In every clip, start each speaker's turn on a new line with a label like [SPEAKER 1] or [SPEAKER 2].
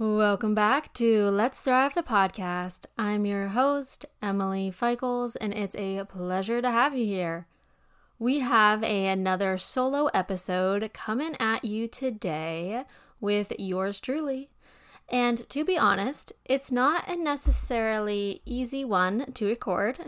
[SPEAKER 1] Welcome back to Let's Thrive the podcast. I'm your host, Emily Feichels, and it's a pleasure to have you here. We have a, another solo episode coming at you today with yours truly. And to be honest, it's not a necessarily easy one to record.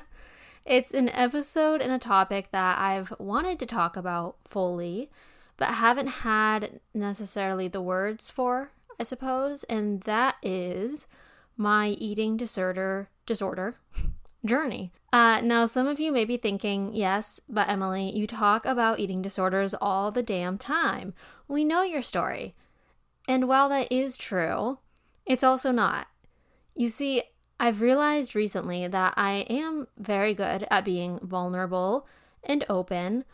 [SPEAKER 1] it's an episode and a topic that I've wanted to talk about fully, but haven't had necessarily the words for I suppose, and that is my eating disorder disorder journey. Uh, now, some of you may be thinking, yes, but Emily, you talk about eating disorders all the damn time. We know your story. And while that is true, it's also not. You see, I've realized recently that I am very good at being vulnerable and open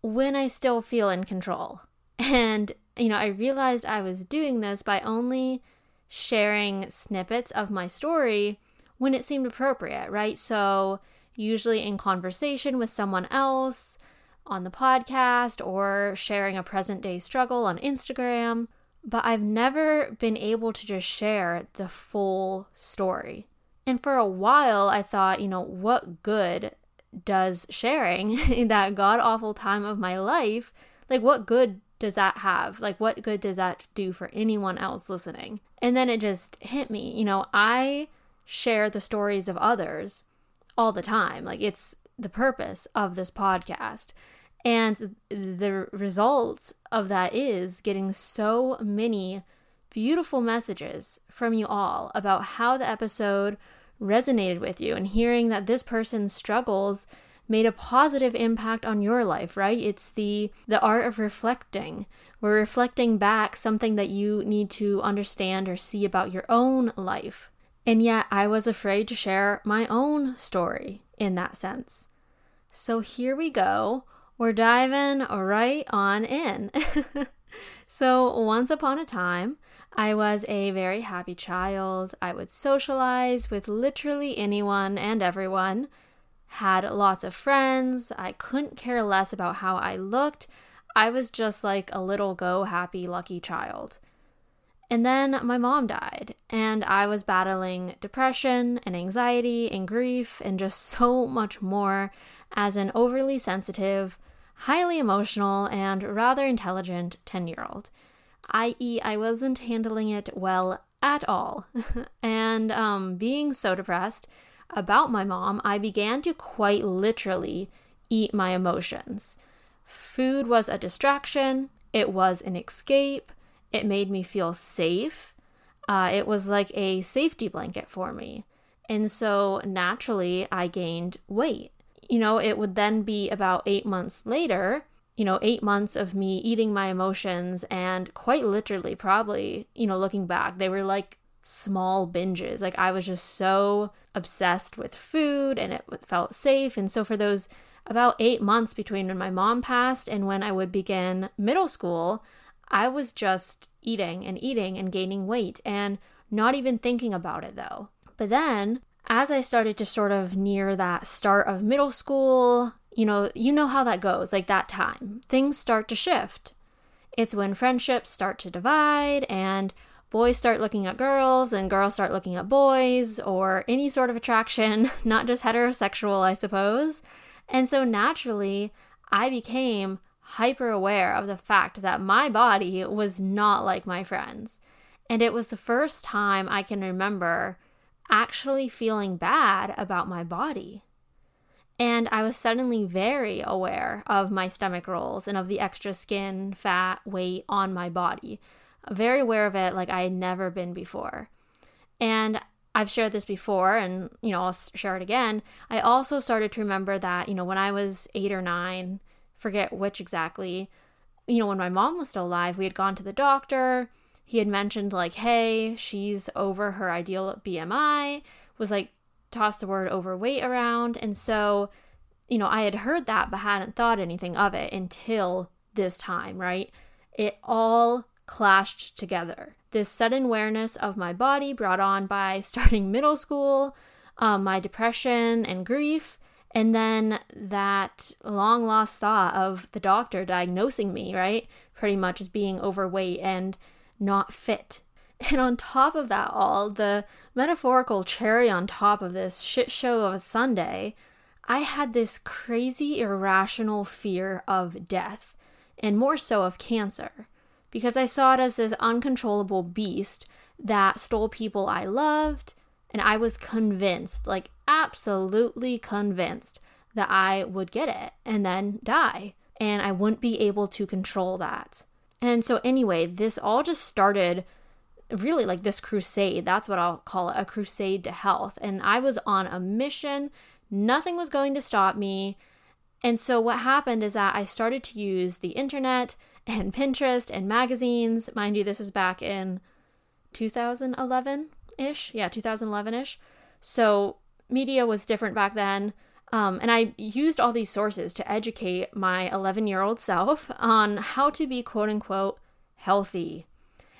[SPEAKER 1] when I still feel in control. And you know, I realized I was doing this by only sharing snippets of my story when it seemed appropriate, right? So, usually in conversation with someone else on the podcast or sharing a present day struggle on Instagram. But I've never been able to just share the full story. And for a while, I thought, you know, what good does sharing in that god awful time of my life, like, what good does that have? Like, what good does that do for anyone else listening? And then it just hit me. You know, I share the stories of others all the time. Like, it's the purpose of this podcast. And the result of that is getting so many beautiful messages from you all about how the episode resonated with you and hearing that this person struggles made a positive impact on your life, right? It's the the art of reflecting. We're reflecting back something that you need to understand or see about your own life. And yet I was afraid to share my own story in that sense. So here we go. We're diving right on in. so, once upon a time, I was a very happy child. I would socialize with literally anyone and everyone had lots of friends. I couldn't care less about how I looked. I was just like a little go happy, lucky child. And then my mom died, and I was battling depression and anxiety and grief and just so much more as an overly sensitive, highly emotional, and rather intelligent 10 year old. I.e., I wasn't handling it well at all. and um, being so depressed, about my mom, I began to quite literally eat my emotions. Food was a distraction, it was an escape, it made me feel safe. Uh, it was like a safety blanket for me. And so naturally, I gained weight. You know, it would then be about eight months later, you know, eight months of me eating my emotions, and quite literally, probably, you know, looking back, they were like small binges. Like I was just so obsessed with food and it felt safe. And so for those about eight months between when my mom passed and when I would begin middle school, I was just eating and eating and gaining weight and not even thinking about it though. But then as I started to sort of near that start of middle school, you know, you know how that goes, like that time. Things start to shift. It's when friendships start to divide and boys start looking at girls and girls start looking at boys or any sort of attraction, not just heterosexual, I suppose. And so naturally, I became hyper aware of the fact that my body was not like my friends. And it was the first time I can remember actually feeling bad about my body. And I was suddenly very aware of my stomach rolls and of the extra skin, fat, weight on my body very aware of it like I had never been before. And I've shared this before and, you know, I'll share it again. I also started to remember that, you know, when I was eight or nine, forget which exactly, you know, when my mom was still alive, we had gone to the doctor. He had mentioned, like, hey, she's over her ideal BMI, was like toss the word overweight around. And so, you know, I had heard that but hadn't thought anything of it until this time, right? It all clashed together. This sudden awareness of my body brought on by starting middle school, um, my depression and grief, and then that long lost thought of the doctor diagnosing me, right? Pretty much as being overweight and not fit. And on top of that, all the metaphorical cherry on top of this shit show of a Sunday, I had this crazy, irrational fear of death, and more so of cancer, because I saw it as this uncontrollable beast that stole people I loved, and I was convinced, like absolutely convinced, that I would get it and then die, and I wouldn't be able to control that. And so, anyway, this all just started really like this crusade. That's what I'll call it a crusade to health. And I was on a mission, nothing was going to stop me. And so, what happened is that I started to use the internet and Pinterest and magazines. Mind you, this is back in 2011 ish. Yeah, 2011 ish. So, media was different back then. Um, and I used all these sources to educate my 11 year old self on how to be quote unquote healthy.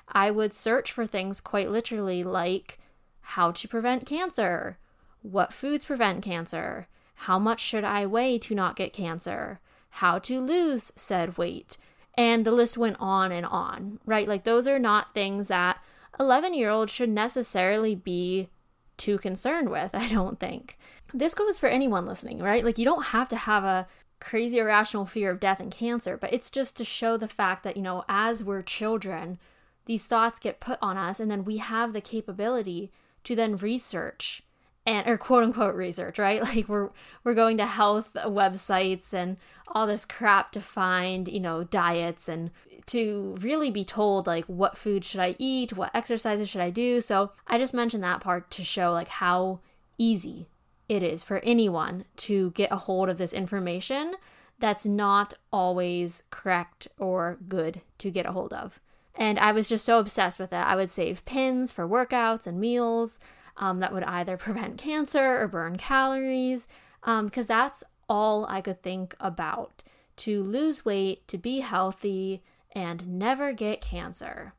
[SPEAKER 1] I would search for things quite literally like how to prevent cancer, what foods prevent cancer, how much should I weigh to not get cancer, how to lose said weight. And the list went on and on, right? Like, those are not things that 11 year olds should necessarily be too concerned with, I don't think. This goes for anyone listening, right? Like, you don't have to have a crazy irrational fear of death and cancer, but it's just to show the fact that, you know, as we're children, these thoughts get put on us, and then we have the capability to then research and or quote unquote research, right? Like we're we're going to health websites and all this crap to find, you know, diets and to really be told like what food should I eat, what exercises should I do. So I just mentioned that part to show like how easy it is for anyone to get a hold of this information that's not always correct or good to get a hold of. And I was just so obsessed with it. I would save pins for workouts and meals um, that would either prevent cancer or burn calories, because um, that's all I could think about to lose weight, to be healthy, and never get cancer.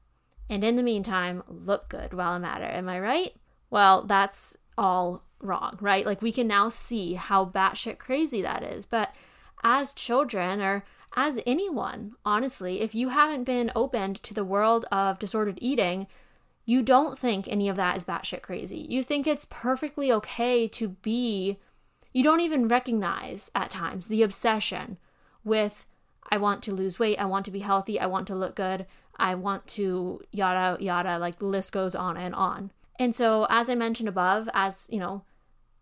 [SPEAKER 1] And in the meantime, look good while I'm at it. Am I right? Well, that's all wrong, right? Like we can now see how batshit crazy that is. But as children or as anyone, honestly, if you haven't been opened to the world of disordered eating, you don't think any of that is batshit crazy. You think it's perfectly okay to be, you don't even recognize at times the obsession with, I want to lose weight, I want to be healthy, I want to look good, I want to yada yada, like the list goes on and on. And so, as I mentioned above, as you know,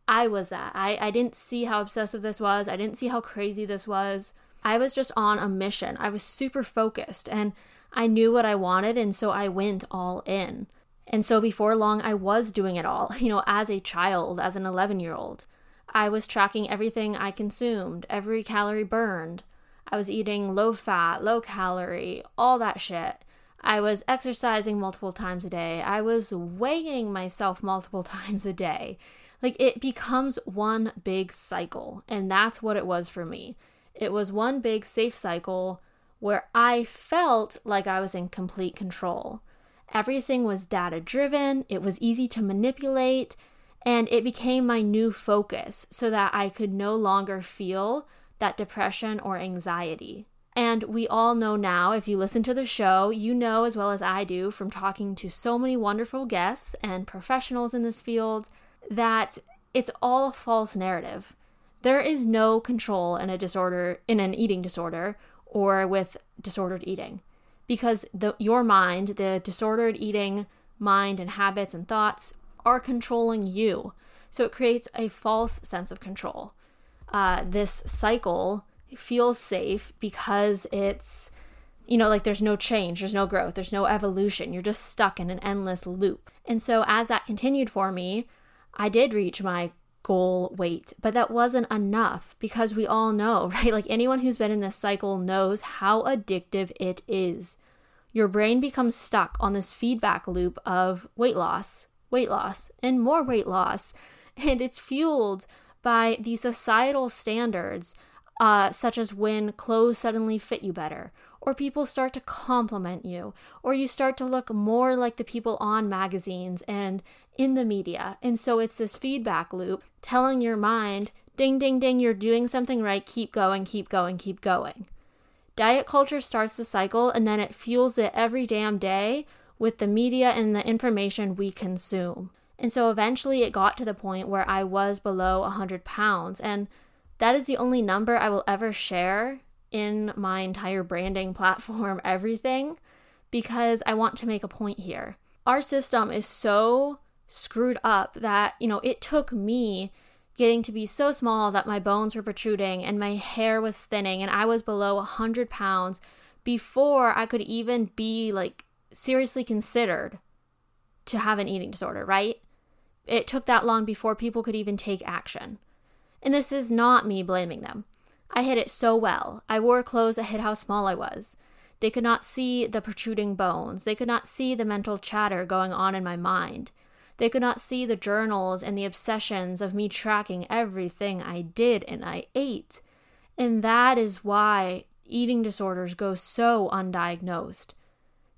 [SPEAKER 1] I was that. I, I didn't see how obsessive this was. I didn't see how crazy this was. I was just on a mission. I was super focused and I knew what I wanted. And so I went all in. And so before long, I was doing it all, you know, as a child, as an 11 year old. I was tracking everything I consumed, every calorie burned. I was eating low fat, low calorie, all that shit. I was exercising multiple times a day. I was weighing myself multiple times a day. Like it becomes one big cycle. And that's what it was for me. It was one big safe cycle where I felt like I was in complete control. Everything was data driven, it was easy to manipulate, and it became my new focus so that I could no longer feel that depression or anxiety. And we all know now, if you listen to the show, you know as well as I do from talking to so many wonderful guests and professionals in this field that it's all a false narrative. There is no control in a disorder, in an eating disorder, or with disordered eating, because the, your mind, the disordered eating mind and habits and thoughts, are controlling you. So it creates a false sense of control. Uh, this cycle feels safe because it's you know, like there's no change, there's no growth, there's no evolution. You're just stuck in an endless loop. And so, as that continued for me, I did reach my goal weight, but that wasn't enough because we all know, right? Like anyone who's been in this cycle knows how addictive it is. Your brain becomes stuck on this feedback loop of weight loss, weight loss, and more weight loss. And it's fueled by the societal standards, uh, such as when clothes suddenly fit you better, or people start to compliment you, or you start to look more like the people on magazines and in the media. And so it's this feedback loop telling your mind, ding, ding, ding, you're doing something right, keep going, keep going, keep going. Diet culture starts the cycle and then it fuels it every damn day with the media and the information we consume. And so eventually it got to the point where I was below 100 pounds. And that is the only number I will ever share in my entire branding platform, everything, because I want to make a point here. Our system is so screwed up that, you know, it took me getting to be so small that my bones were protruding and my hair was thinning and I was below 100 pounds before I could even be like seriously considered to have an eating disorder, right? It took that long before people could even take action. And this is not me blaming them. I hid it so well. I wore clothes that hid how small I was. They could not see the protruding bones. They could not see the mental chatter going on in my mind. They could not see the journals and the obsessions of me tracking everything I did and I ate. And that is why eating disorders go so undiagnosed.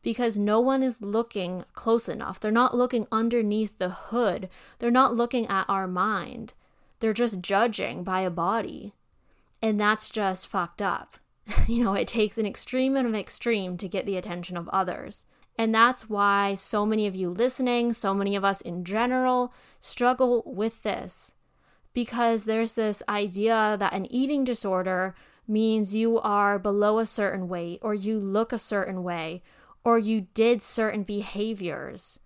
[SPEAKER 1] Because no one is looking close enough. They're not looking underneath the hood. They're not looking at our mind. They're just judging by a body. And that's just fucked up. you know, it takes an extreme of extreme to get the attention of others. And that's why so many of you listening, so many of us in general, struggle with this. Because there's this idea that an eating disorder means you are below a certain weight, or you look a certain way, or you did certain behaviors.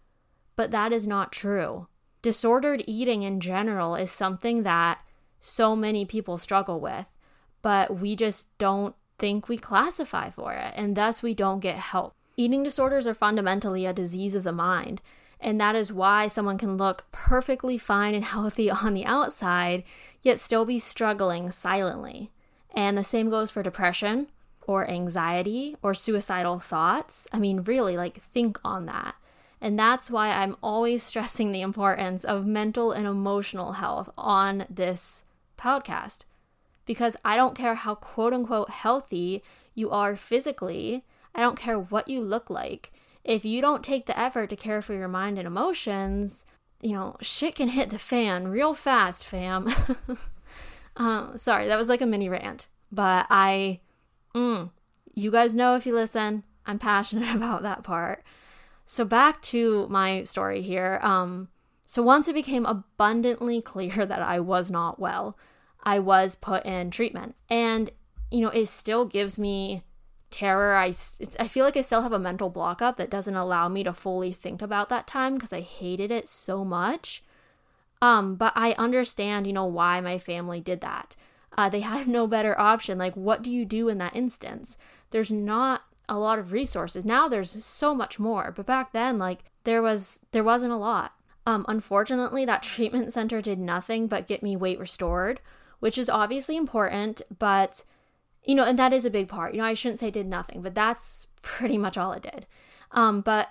[SPEAKER 1] But that is not true. Disordered eating in general is something that so many people struggle with but we just don't think we classify for it, and thus we don't get help. Eating disorders are fundamentally a disease of the mind, and that is why someone can look perfectly fine and healthy on the outside, yet still be struggling silently. And the same goes for depression or anxiety or suicidal thoughts. I mean, really, like, think on that. And that's why I'm always stressing the importance of mental and emotional health on this podcast because I don't care how quote unquote healthy you are physically, I don't care what you look like. If you don't take the effort to care for your mind and emotions, you know, shit can hit the fan real fast, fam. uh, sorry, that was like a mini rant, but I, mm, you guys know if you listen, I'm passionate about that part. So back to my story here. Um, so once it became abundantly clear that I was not well, I was put in treatment. And, you know, it still gives me terror. I, I feel like I still have a mental block up that doesn't allow me to fully think about that time because I hated it so much. Um, but I understand, you know, why my family did that. Uh, they had no better option. Like, what do you do in that instance? There's not a lot of resources. Now there's so much more, but back then, like, there was there wasn't a lot. Um, unfortunately, that treatment center did nothing but get me weight restored, which is obviously important, but you know, and that is a big part. You know, I shouldn't say did nothing, but that's pretty much all it did. Um, but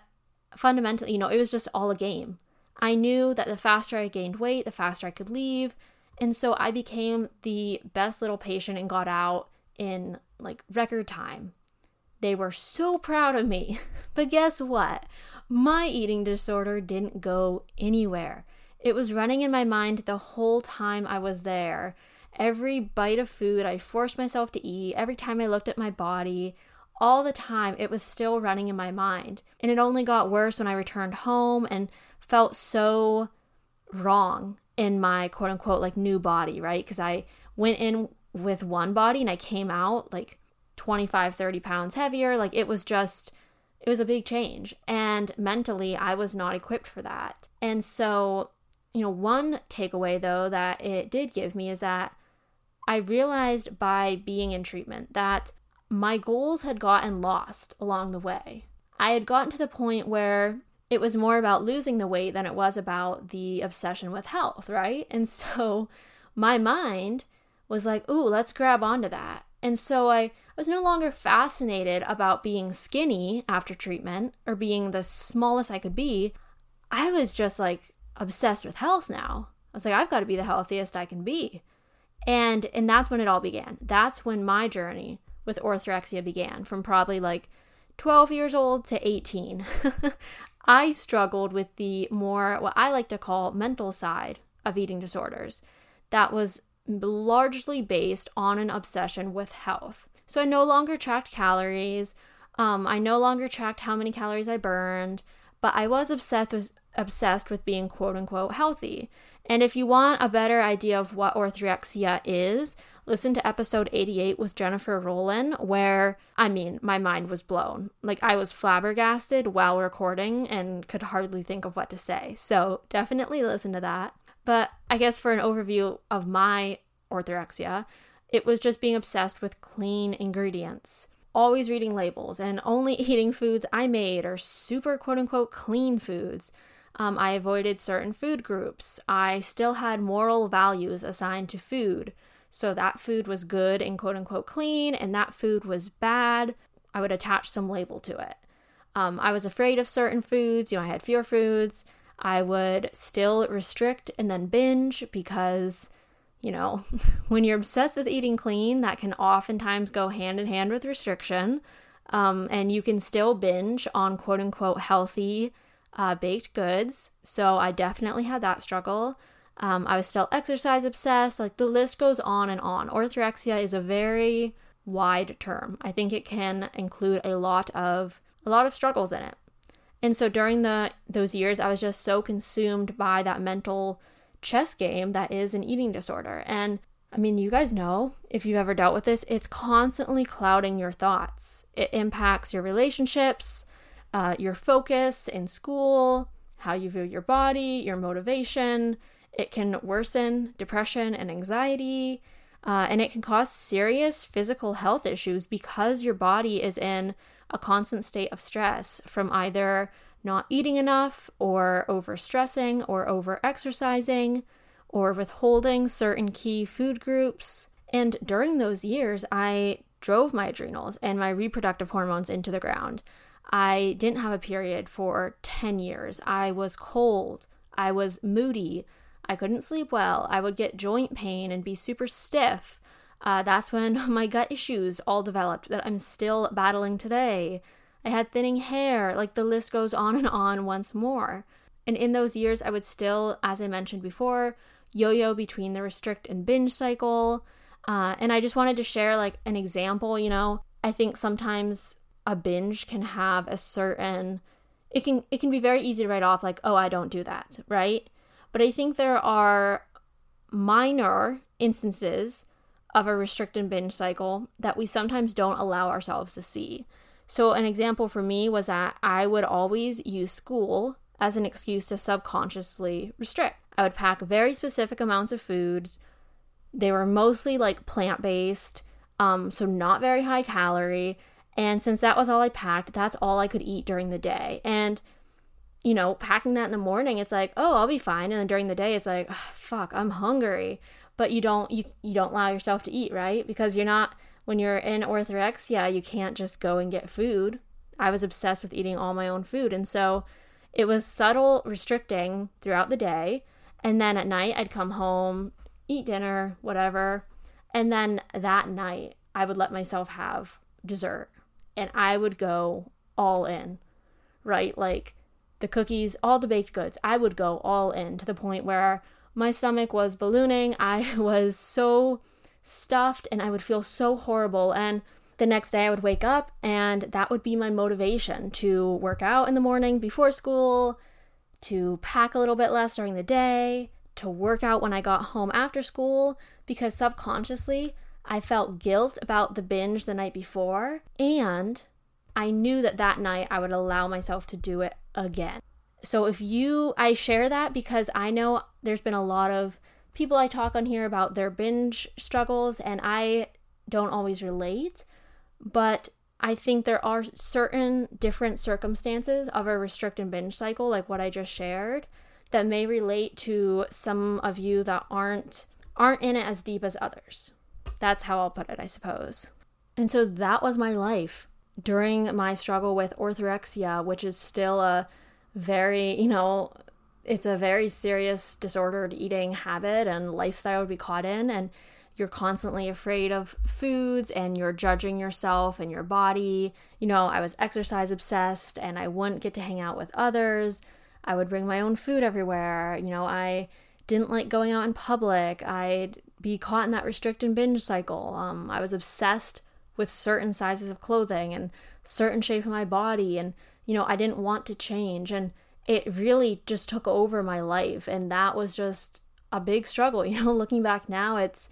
[SPEAKER 1] fundamentally, you know, it was just all a game. I knew that the faster I gained weight, the faster I could leave. And so I became the best little patient and got out in like record time. They were so proud of me. But guess what? My eating disorder didn't go anywhere. It was running in my mind the whole time I was there. Every bite of food I forced myself to eat, every time I looked at my body, all the time it was still running in my mind. And it only got worse when I returned home and felt so wrong in my quote unquote like new body, right? Because I went in with one body and I came out like 25, 30 pounds heavier. Like it was just, it was a big change. And mentally, I was not equipped for that. And so, you know, one takeaway though that it did give me is that I realized by being in treatment that my goals had gotten lost along the way. I had gotten to the point where it was more about losing the weight than it was about the obsession with health, right? And so my mind was like, ooh, let's grab onto that. And so I was no longer fascinated about being skinny after treatment or being the smallest I could be. I was just like obsessed with health now. I was like, I've got to be the healthiest I can be. And and that's when it all began. That's when my journey with orthorexia began from probably like 12 years old to 18. I struggled with the more what I like to call mental side of eating disorders. That was largely based on an obsession with health. So I no longer tracked calories. Um, I no longer tracked how many calories I burned, but I was obsessed with obsessed with being quote unquote healthy. And if you want a better idea of what orthorexia is, listen to episode 88 with Jennifer Rowland, where I mean, my mind was blown. Like, I was flabbergasted while recording and could hardly think of what to say. So, definitely listen to that. But I guess for an overview of my orthorexia, it was just being obsessed with clean ingredients, always reading labels, and only eating foods I made or super quote unquote clean foods. Um, I avoided certain food groups. I still had moral values assigned to food. So that food was good and quote unquote clean, and that food was bad. I would attach some label to it. Um, I was afraid of certain foods. You know, I had fear foods. I would still restrict and then binge because, you know, when you're obsessed with eating clean, that can oftentimes go hand in hand with restriction. Um, and you can still binge on quote unquote healthy uh, baked goods. So I definitely had that struggle. Um, I was still exercise obsessed. Like the list goes on and on. Orthorexia is a very wide term. I think it can include a lot of a lot of struggles in it. And so during the those years I was just so consumed by that mental chess game that is an eating disorder. And I mean, you guys know if you've ever dealt with this, it's constantly clouding your thoughts. It impacts your relationships, uh, your focus in school, how you view your body, your motivation. It can worsen depression and anxiety, uh, and it can cause serious physical health issues because your body is in a constant state of stress from either not eating enough, or overstressing, or over exercising, or withholding certain key food groups. And during those years, I drove my adrenals and my reproductive hormones into the ground. I didn't have a period for 10 years. I was cold. I was moody. I couldn't sleep well. I would get joint pain and be super stiff. Uh, that's when my gut issues all developed that I'm still battling today. I had thinning hair, like the list goes on and on once more. And in those years, I would still, as I mentioned before, yo yo between the restrict and binge cycle. Uh, and I just wanted to share, like, an example. You know, I think sometimes a binge can have a certain it can it can be very easy to write off like oh I don't do that, right? But I think there are minor instances of a restricted binge cycle that we sometimes don't allow ourselves to see. So an example for me was that I would always use school as an excuse to subconsciously restrict. I would pack very specific amounts of foods. They were mostly like plant based, um, so not very high calorie. And since that was all I packed, that's all I could eat during the day. And, you know, packing that in the morning, it's like, oh, I'll be fine. And then during the day, it's like, fuck, I'm hungry. But you don't you you don't allow yourself to eat, right? Because you're not when you're in orthorexia, you can't just go and get food. I was obsessed with eating all my own food. And so it was subtle restricting throughout the day. And then at night, I'd come home, eat dinner, whatever. And then that night, I would let myself have dessert and I would go all in, right? Like the cookies, all the baked goods, I would go all in to the point where my stomach was ballooning. I was so stuffed and I would feel so horrible. And the next day I would wake up and that would be my motivation to work out in the morning before school, to pack a little bit less during the day, to work out when I got home after school, because subconsciously I felt guilt about the binge the night before, and I knew that that night I would allow myself to do it again. So if you, I share that because I know there's been a lot of people I talk on here about their binge struggles, and I don't always relate, but I think there are certain different circumstances of a restrict and binge cycle, like what I just shared, that may relate to some of you that aren't aren't in it as deep as others. That's how I'll put it, I suppose. And so that was my life during my struggle with orthorexia, which is still a very, you know, it's a very serious disordered eating habit and lifestyle to be caught in and you're constantly afraid of foods and you're judging yourself and your body. You know, I was exercise obsessed and I wouldn't get to hang out with others. I would bring my own food everywhere. You know, I didn't like going out in public. I'd be caught in that restrict and binge cycle. Um, I was obsessed with certain sizes of clothing and certain shape of my body. And, you know, I didn't want to change. And it really just took over my life. And that was just a big struggle. You know, looking back now, it's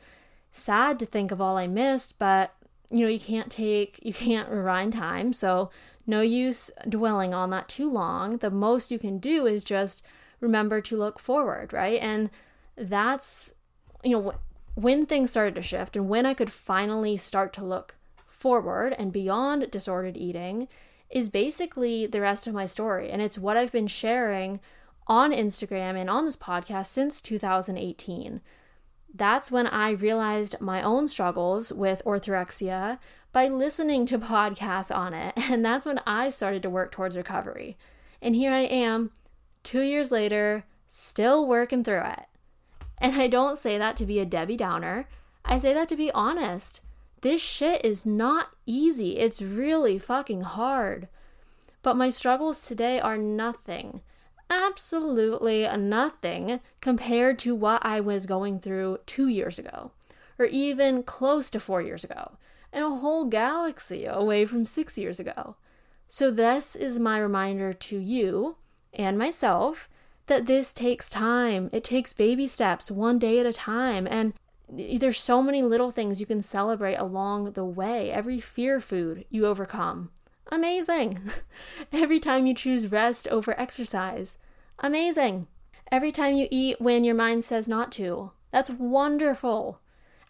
[SPEAKER 1] sad to think of all I missed, but you know, you can't take, you can't rewind time. So, no use dwelling on that too long. The most you can do is just remember to look forward, right? And that's, you know, when things started to shift and when I could finally start to look forward and beyond disordered eating is basically the rest of my story. And it's what I've been sharing on Instagram and on this podcast since 2018 that's when I realized my own struggles with orthorexia by listening to podcasts on it. And that's when I started to work towards recovery. And here I am, two years later, still working through it. And I don't say that to be a Debbie Downer, I say that to be honest. This shit is not easy, it's really fucking hard. But my struggles today are nothing absolutely nothing compared to what I was going through two years ago, or even close to four years ago, and a whole galaxy away from six years ago. So, this is my reminder to you and myself that this takes time. It takes baby steps, one day at a time. And there's so many little things you can celebrate along the way. Every fear food you overcome, Amazing. Every time you choose rest over exercise. Amazing. Every time you eat when your mind says not to. That's wonderful.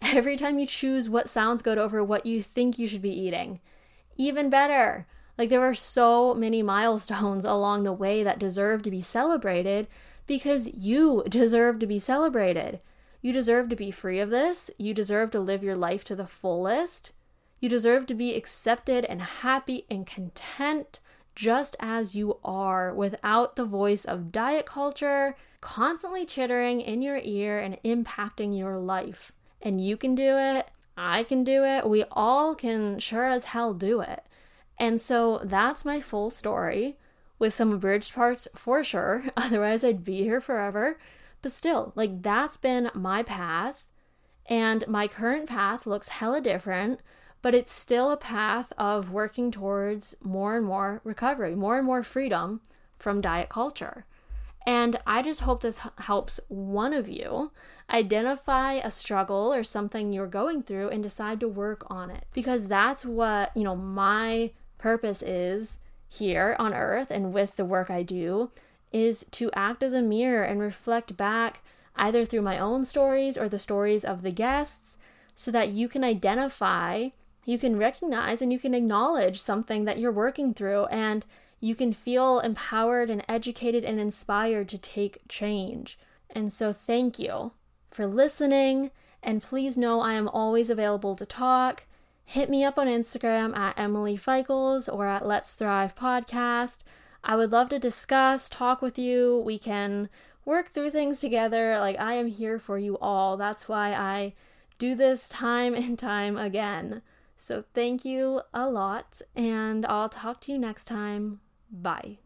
[SPEAKER 1] Every time you choose what sounds good over what you think you should be eating. Even better. Like there are so many milestones along the way that deserve to be celebrated because you deserve to be celebrated. You deserve to be free of this. You deserve to live your life to the fullest. You deserve to be accepted and happy and content just as you are without the voice of diet culture constantly chittering in your ear and impacting your life. And you can do it. I can do it. We all can sure as hell do it. And so that's my full story with some abridged parts for sure. Otherwise, I'd be here forever. But still, like that's been my path. And my current path looks hella different but it's still a path of working towards more and more recovery, more and more freedom from diet culture. And I just hope this helps one of you identify a struggle or something you're going through and decide to work on it. Because that's what, you know, my purpose is here on earth and with the work I do is to act as a mirror and reflect back either through my own stories or the stories of the guests so that you can identify you can recognize and you can acknowledge something that you're working through and you can feel empowered and educated and inspired to take change. And so, thank you for listening. And please know I am always available to talk. Hit me up on Instagram at Emily Feichels or at Let's Thrive Podcast. I would love to discuss, talk with you. We can work through things together. Like, I am here for you all. That's why I do this time and time again. So thank you a lot, and I'll talk to you next time. Bye.